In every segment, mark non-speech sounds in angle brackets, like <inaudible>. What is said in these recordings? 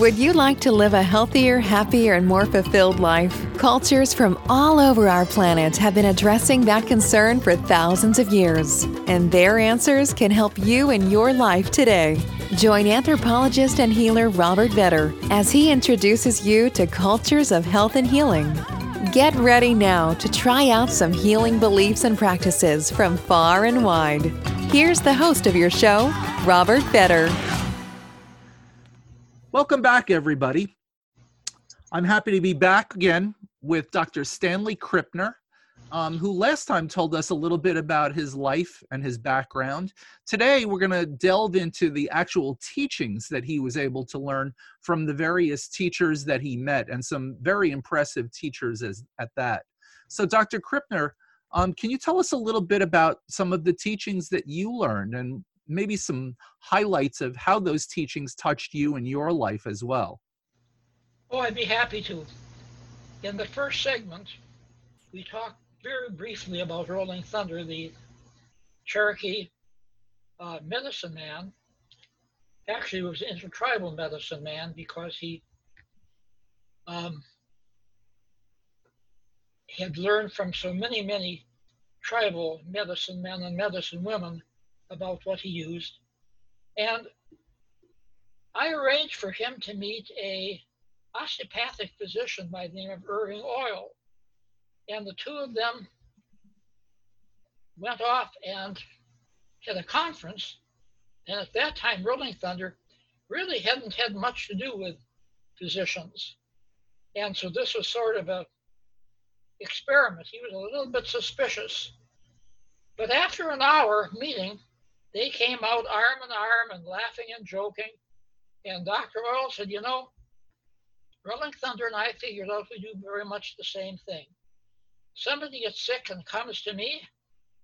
Would you like to live a healthier, happier, and more fulfilled life? Cultures from all over our planet have been addressing that concern for thousands of years, and their answers can help you in your life today. Join anthropologist and healer Robert Vetter as he introduces you to cultures of health and healing. Get ready now to try out some healing beliefs and practices from far and wide. Here's the host of your show, Robert Vetter. Welcome back, everybody. I'm happy to be back again with Dr. Stanley Krippner, um, who last time told us a little bit about his life and his background. Today, we're going to delve into the actual teachings that he was able to learn from the various teachers that he met, and some very impressive teachers as, at that. So, Dr. Krippner, um, can you tell us a little bit about some of the teachings that you learned and maybe some highlights of how those teachings touched you in your life as well. Oh, I'd be happy to. In the first segment, we talked very briefly about Rolling Thunder, the Cherokee uh, medicine man. Actually, was an intertribal medicine man because he um, had learned from so many, many tribal medicine men and medicine women about what he used. And I arranged for him to meet a osteopathic physician by the name of Irving Oyle. And the two of them went off and had a conference. And at that time, Rolling Thunder really hadn't had much to do with physicians. And so this was sort of a experiment. He was a little bit suspicious. But after an hour meeting, they came out arm in arm and laughing and joking. And Dr. Oyle said, You know, Rolling Thunder and I figured out we do very much the same thing. Somebody gets sick and comes to me,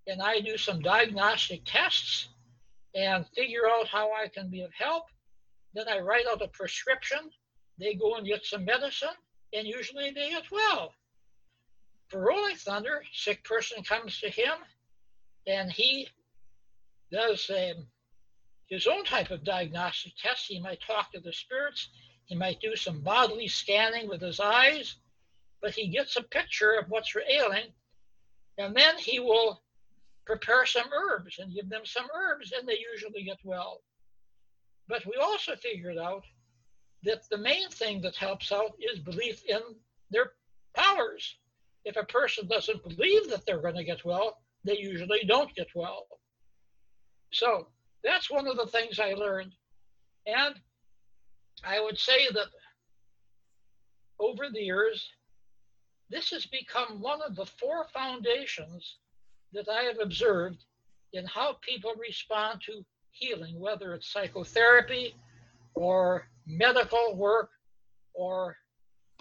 and I do some diagnostic tests and figure out how I can be of help. Then I write out a prescription. They go and get some medicine, and usually they get well. For Rolling Thunder, sick person comes to him, and he does um, his own type of diagnostic test. He might talk to the spirits. He might do some bodily scanning with his eyes, but he gets a picture of what's ailing, and then he will prepare some herbs and give them some herbs, and they usually get well. But we also figured out that the main thing that helps out is belief in their powers. If a person doesn't believe that they're going to get well, they usually don't get well. So that's one of the things I learned. And I would say that over the years, this has become one of the four foundations that I have observed in how people respond to healing, whether it's psychotherapy or medical work or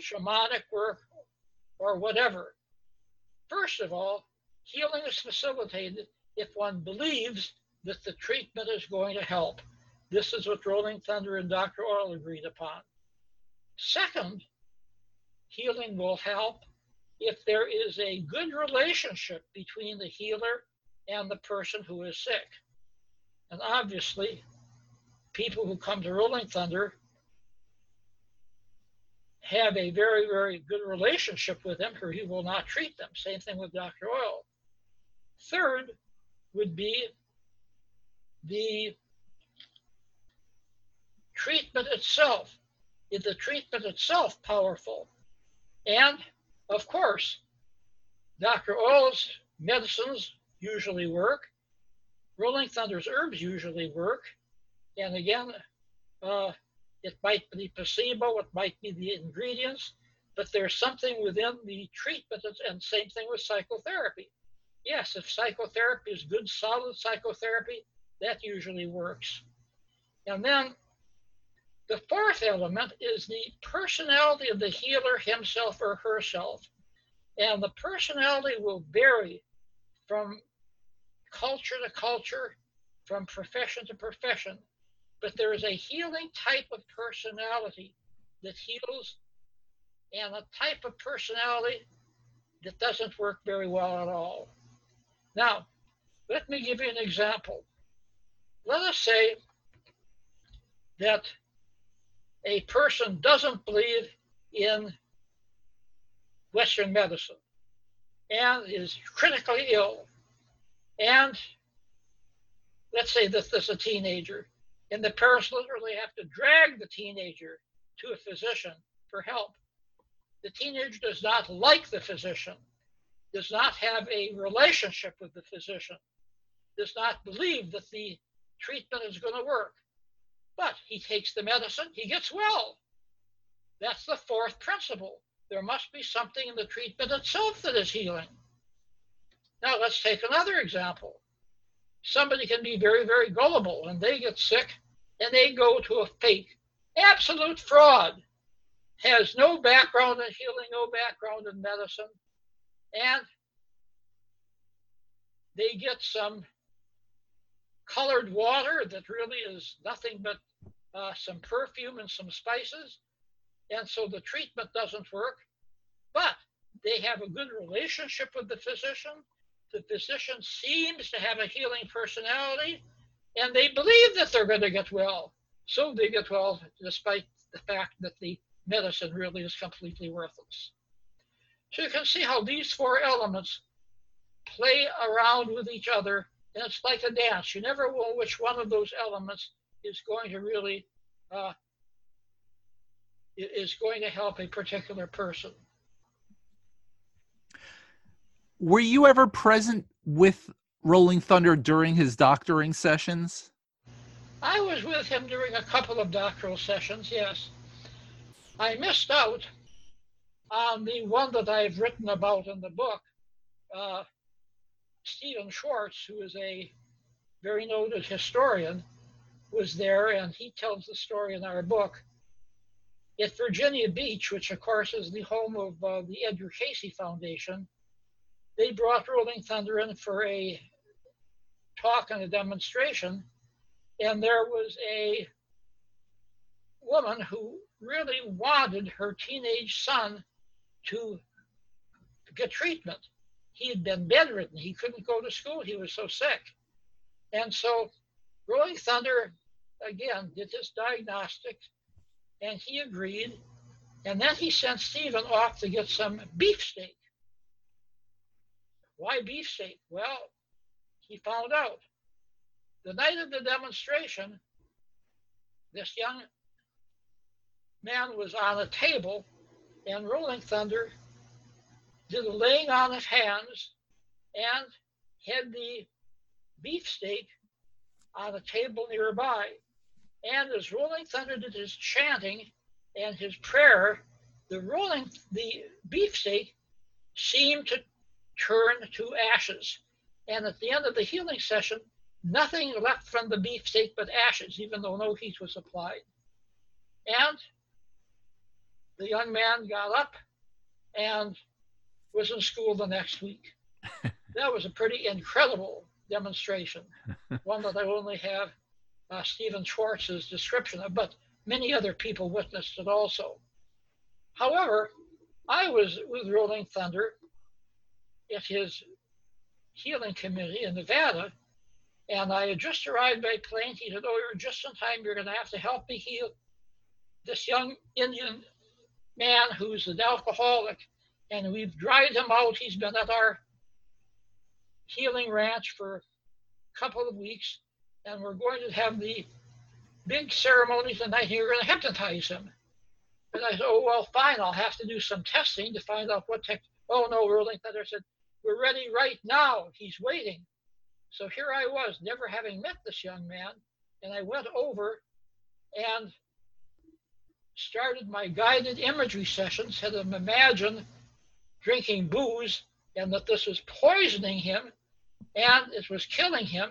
shamanic work or whatever. First of all, healing is facilitated if one believes that the treatment is going to help. This is what Rolling Thunder and Dr. Oyle agreed upon. Second, healing will help if there is a good relationship between the healer and the person who is sick. And obviously, people who come to Rolling Thunder have a very, very good relationship with him, or he will not treat them. Same thing with Dr. Oyle. Third would be the treatment itself. Is the treatment itself powerful? And of course, Dr. Oyle's medicines usually work. Rolling Thunder's herbs usually work. And again, uh, it might be placebo, it might be the ingredients, but there's something within the treatment, and same thing with psychotherapy. Yes, if psychotherapy is good, solid psychotherapy, that usually works. And then the fourth element is the personality of the healer himself or herself. And the personality will vary from culture to culture, from profession to profession. But there is a healing type of personality that heals and a type of personality that doesn't work very well at all. Now, let me give you an example let us say that a person doesn't believe in Western medicine and is critically ill, and let's say that this is a teenager, and the parents literally have to drag the teenager to a physician for help. The teenager does not like the physician, does not have a relationship with the physician, does not believe that the treatment is going to work. But he takes the medicine, he gets well. That's the fourth principle. There must be something in the treatment itself that is healing. Now, let's take another example. Somebody can be very, very gullible and they get sick and they go to a fake, absolute fraud, has no background in healing, no background in medicine, and they get some colored water that really is nothing but uh, some perfume and some spices. And so the treatment doesn't work, but they have a good relationship with the physician. The physician seems to have a healing personality, and they believe that they're going to get well. So they get well despite the fact that the medicine really is completely worthless. So you can see how these four elements play around with each other and it's like a dance. You never know which one of those elements is going to really uh, is going to help a particular person. Were you ever present with Rolling Thunder during his doctoring sessions? I was with him during a couple of doctoral sessions, yes. I missed out on the one that I've written about in the book, uh, Stephan Schwartz, who is a very noted historian, was there, and he tells the story in our book. At Virginia Beach, which of course is the home of uh, the Edgar Cayce Foundation, they brought Rolling Thunder in for a talk and a demonstration, and there was a woman who really wanted her teenage son to get treatment he had been bedridden. He couldn't go to school. He was so sick. And so Rolling Thunder, again, did his diagnostic, and he agreed. And then he sent Stephan off to get some beefsteak. Why beefsteak? Well, he found out. The night of the demonstration, this young man was on a table, and Rolling Thunder did the laying on of hands and had the beefsteak on a table nearby. And as Rolling Thunder did his chanting and his prayer, the rolling the beefsteak seemed to turn to ashes. And at the end of the healing session, nothing left from the beefsteak but ashes, even though no heat was applied. And the young man got up and was in school the next week. <laughs> that was a pretty incredible demonstration, <laughs> one that I only have uh, Stephan Schwartz's description of, but many other people witnessed it also. However, I was with Rolling Thunder at his healing committee in Nevada, and I had just arrived by plane. He said, Oh, you're just in time. You're going to have to help me heal this young Indian man who's an alcoholic and we've dried him out. He's been at our healing ranch for a couple of weeks, and we're going to have the big ceremony tonight. And you're going to hypnotize him. And I said, oh, well, fine. I'll have to do some testing to find out what tech. Oh, no, Rolling Thunder said, we're ready right now. He's waiting. So here I was, never having met this young man. And I went over and started my guided imagery sessions, had him imagine drinking booze and that this was poisoning him and it was killing him.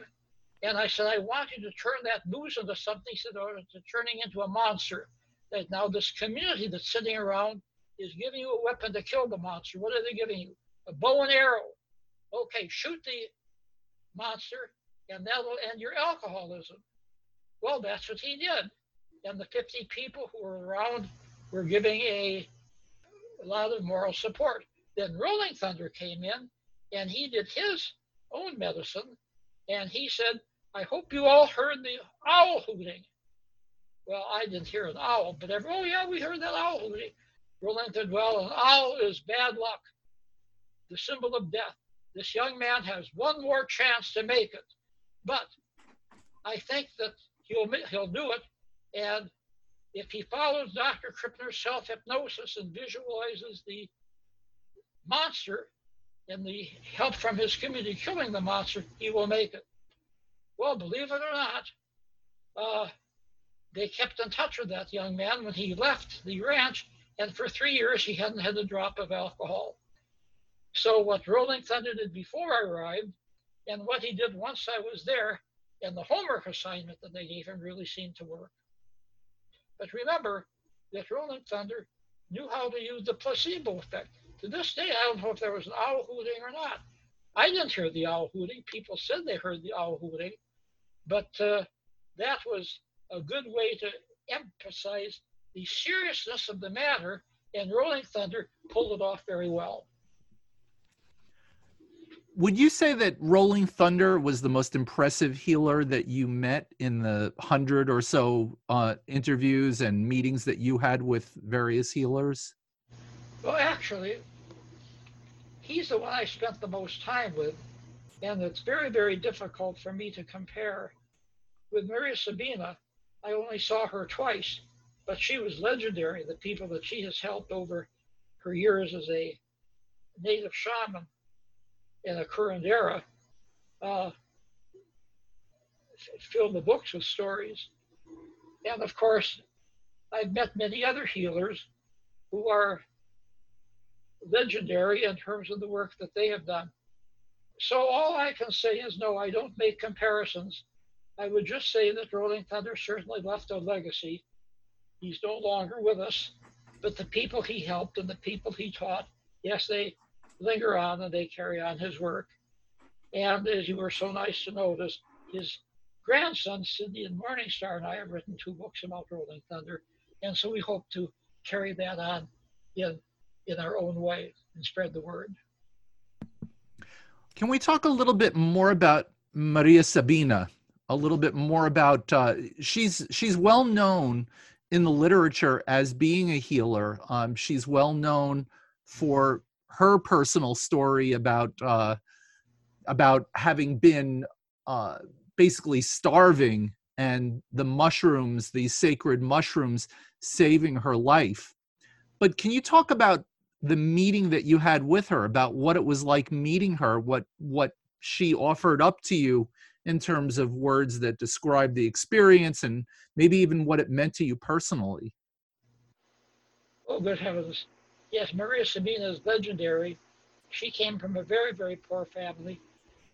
And I said, I want you to turn that booze into something. He said, or to turning into a monster. That now this community that's sitting around is giving you a weapon to kill the monster. What are they giving you? A bow and arrow. Okay, shoot the monster, and that'll end your alcoholism. Well, that's what he did. And the 50 people who were around were giving a, a lot of moral support. Then Rolling Thunder came in and he did his own medicine. And he said, I hope you all heard the owl hooting. Well, I didn't hear an owl, but every, oh yeah, we heard that owl hooting. Rolling said, well, an owl is bad luck, the symbol of death. This young man has one more chance to make it, but I think that he'll he'll do it, and if he follows Dr. Krippner's self hypnosis and visualizes the monster and the help from his community killing the monster, he will make it. Well, believe it or not, uh, they kept in touch with that young man when he left the ranch, and for three years he hadn't had a drop of alcohol. So, what Rolling Thunder did before I arrived, and what he did once I was there, and the homework assignment that they gave him really seemed to work. But remember that Rolling Thunder knew how to use the placebo effect. To this day, I don't know if there was an owl hooting or not. I didn't hear the owl hooting. People said they heard the owl hooting, but uh, that was a good way to emphasize the seriousness of the matter, and Rolling Thunder pulled it off very well would you say that Rolling Thunder was the most impressive healer that you met in the hundred or so uh, interviews and meetings that you had with various healers? Well, actually, he's the one I spent the most time with, and it's very, very difficult for me to compare. With Maria Sabina, I only saw her twice, but she was legendary. The people that she has helped over her years as a native shaman in a curandera uh, filled the books with stories. And of course, I've met many other healers who are legendary in terms of the work that they have done. So all I can say is no, I don't make comparisons. I would just say that Rolling Thunder certainly left a legacy. He's no longer with us, but the people he helped and the people he taught, yes, they linger on and they carry on his work. And as you were so nice to notice, his grandson, Sidian Morningstar, and I have written two books about Rolling Thunder. And so we hope to carry that on in, in our own way and spread the word. Can we talk a little bit more about Maria Sabina? A little bit more about uh, she's she's well known in the literature as being a healer. Um, she's well known for her personal story about uh, about having been uh, basically starving and the mushrooms, these sacred mushrooms, saving her life. But can you talk about the meeting that you had with her, about what it was like meeting her, what what she offered up to you in terms of words that describe the experience and maybe even what it meant to you personally? Oh, good heavens. Yes, Maria Sabina is legendary. She came from a very, very poor family,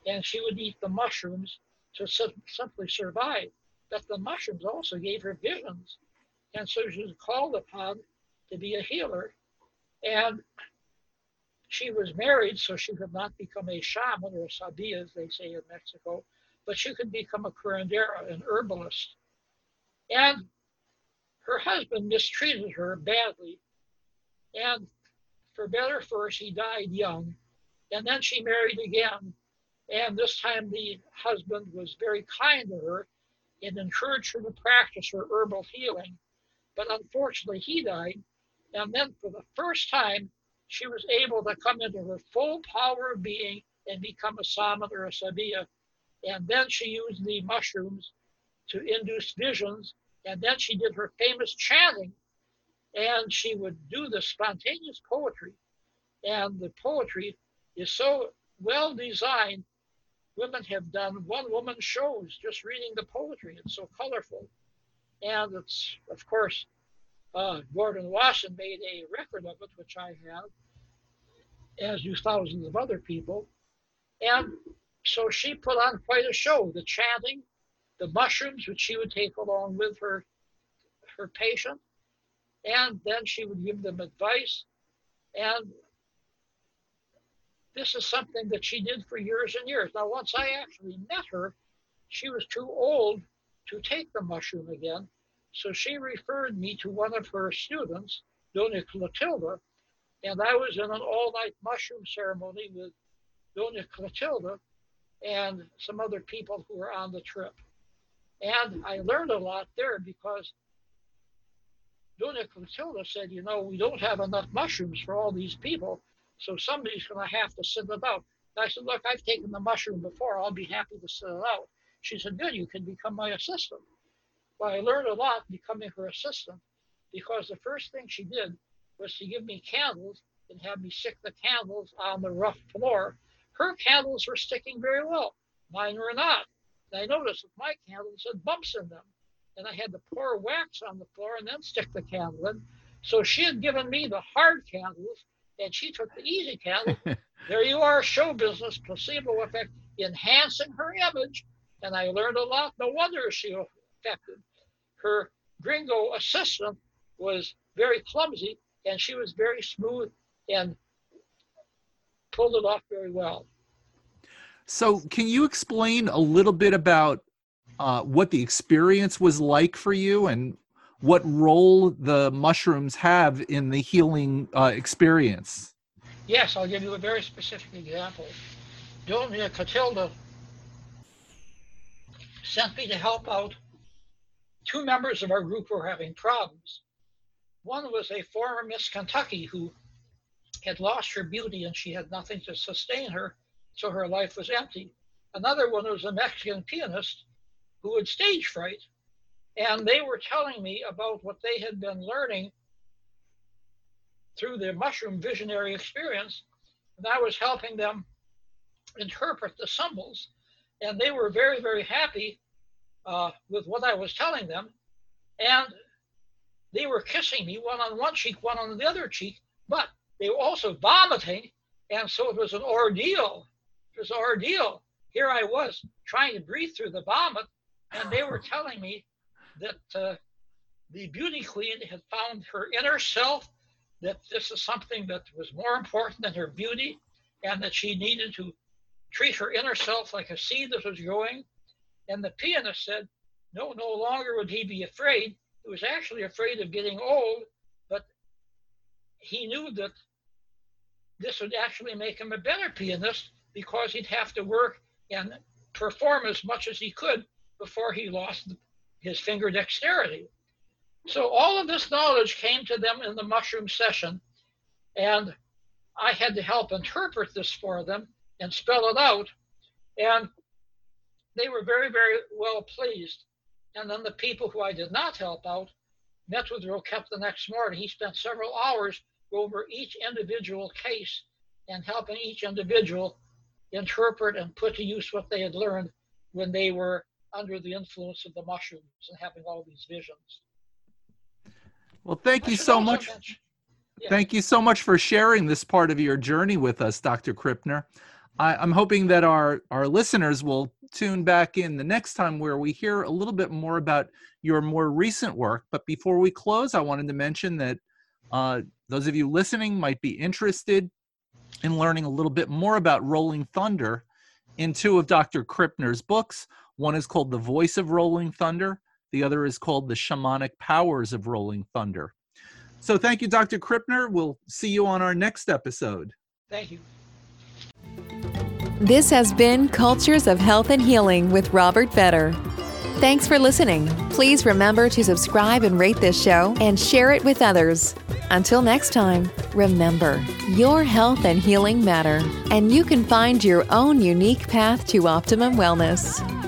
and she would eat the mushrooms to simply survive. But the mushrooms also gave her visions. And so she was called upon to be a healer. And she was married, so she could not become a shaman or a sabia, as they say in Mexico, but she could become a curandera, an herbalist. And her husband mistreated her badly and for better for worse, he died young. And then she married again. And this time the husband was very kind to her and encouraged her to practice her herbal healing. But unfortunately, he died. And then for the first time, she was able to come into her full power of being and become a shaman or a sabia. And then she used the mushrooms to induce visions. And then she did her famous chanting and she would do the spontaneous poetry. And the poetry is so well designed. Women have done one woman shows just reading the poetry. It's so colorful. And it's, of course, uh, Gordon Wasson made a record of it, which I have, as do thousands of other people. And so she put on quite a show the chanting, the mushrooms, which she would take along with her, her patient, and then she would give them advice. And this is something that she did for years and years. Now, once I actually met her, she was too old to take the mushroom again. So she referred me to one of her students, Dona Clotilda, and I was in an all night mushroom ceremony with Dona Clotilda and some other people who were on the trip. And I learned a lot there because Dona Clotilda said, you know, we don't have enough mushrooms for all these people, so somebody's going to have to sit it out. And I said, look, I've taken the mushroom before. I'll be happy to sit it out. She said, good, you can become my assistant. Well, I learned a lot becoming her assistant because the first thing she did was to give me candles and have me stick the candles on the rough floor. Her candles were sticking very well. Mine were not. And I noticed that my candles had bumps in them. And I had to pour wax on the floor and then stick the candle in. So she had given me the hard candles and she took the easy candle. <laughs> there you are, show business, placebo effect, enhancing her image. And I learned a lot. No wonder she affected. Her gringo assistant was very clumsy and she was very smooth and pulled it off very well. So, can you explain a little bit about uh, what the experience was like for you and what role the mushrooms have in the healing uh, experience? Yes, I'll give you a very specific example. Dona Clotilda sent me to help out two members of our group were having problems. One was a former Miss Kentucky who had lost her beauty and she had nothing to sustain her, so her life was empty. Another one was a Mexican pianist who had stage fright, and they were telling me about what they had been learning through their mushroom visionary experience, and I was helping them interpret the symbols, and they were very, very happy uh, with what I was telling them, and they were kissing me, one on one cheek, one on the other cheek, but they were also vomiting, and so it was an ordeal. It was an ordeal. Here I was trying to breathe through the vomit, and they were telling me that uh, the beauty queen had found her inner self, that this is something that was more important than her beauty, and that she needed to treat her inner self like a seed that was growing. And the pianist said, no, no longer would he be afraid. He was actually afraid of getting old, but he knew that this would actually make him a better pianist because he'd have to work and perform as much as he could before he lost his finger dexterity. So all of this knowledge came to them in the mushroom session, and I had to help interpret this for them and spell it out. And they were very, very well pleased. And then the people who I did not help out met with Roquette the next morning. He spent several hours over each individual case and helping each individual interpret and put to use what they had learned when they were under the influence of the mushrooms and having all these visions. Well, thank you so much. Yeah. Thank you so much for sharing this part of your journey with us, Dr. Krippner. I, I'm hoping that our, our listeners will tune back in the next time where we hear a little bit more about your more recent work. But before we close, I wanted to mention that uh, those of you listening might be interested in learning a little bit more about Rolling Thunder in two of Dr. Krippner's books. One is called The Voice of Rolling Thunder, the other is called The Shamanic Powers of Rolling Thunder. So thank you, Dr. Krippner. We'll see you on our next episode. Thank you. This has been Cultures of Health and Healing with Robert Vetter. Thanks for listening. Please remember to subscribe and rate this show and share it with others. Until next time, remember your health and healing matter, and you can find your own unique path to optimum wellness.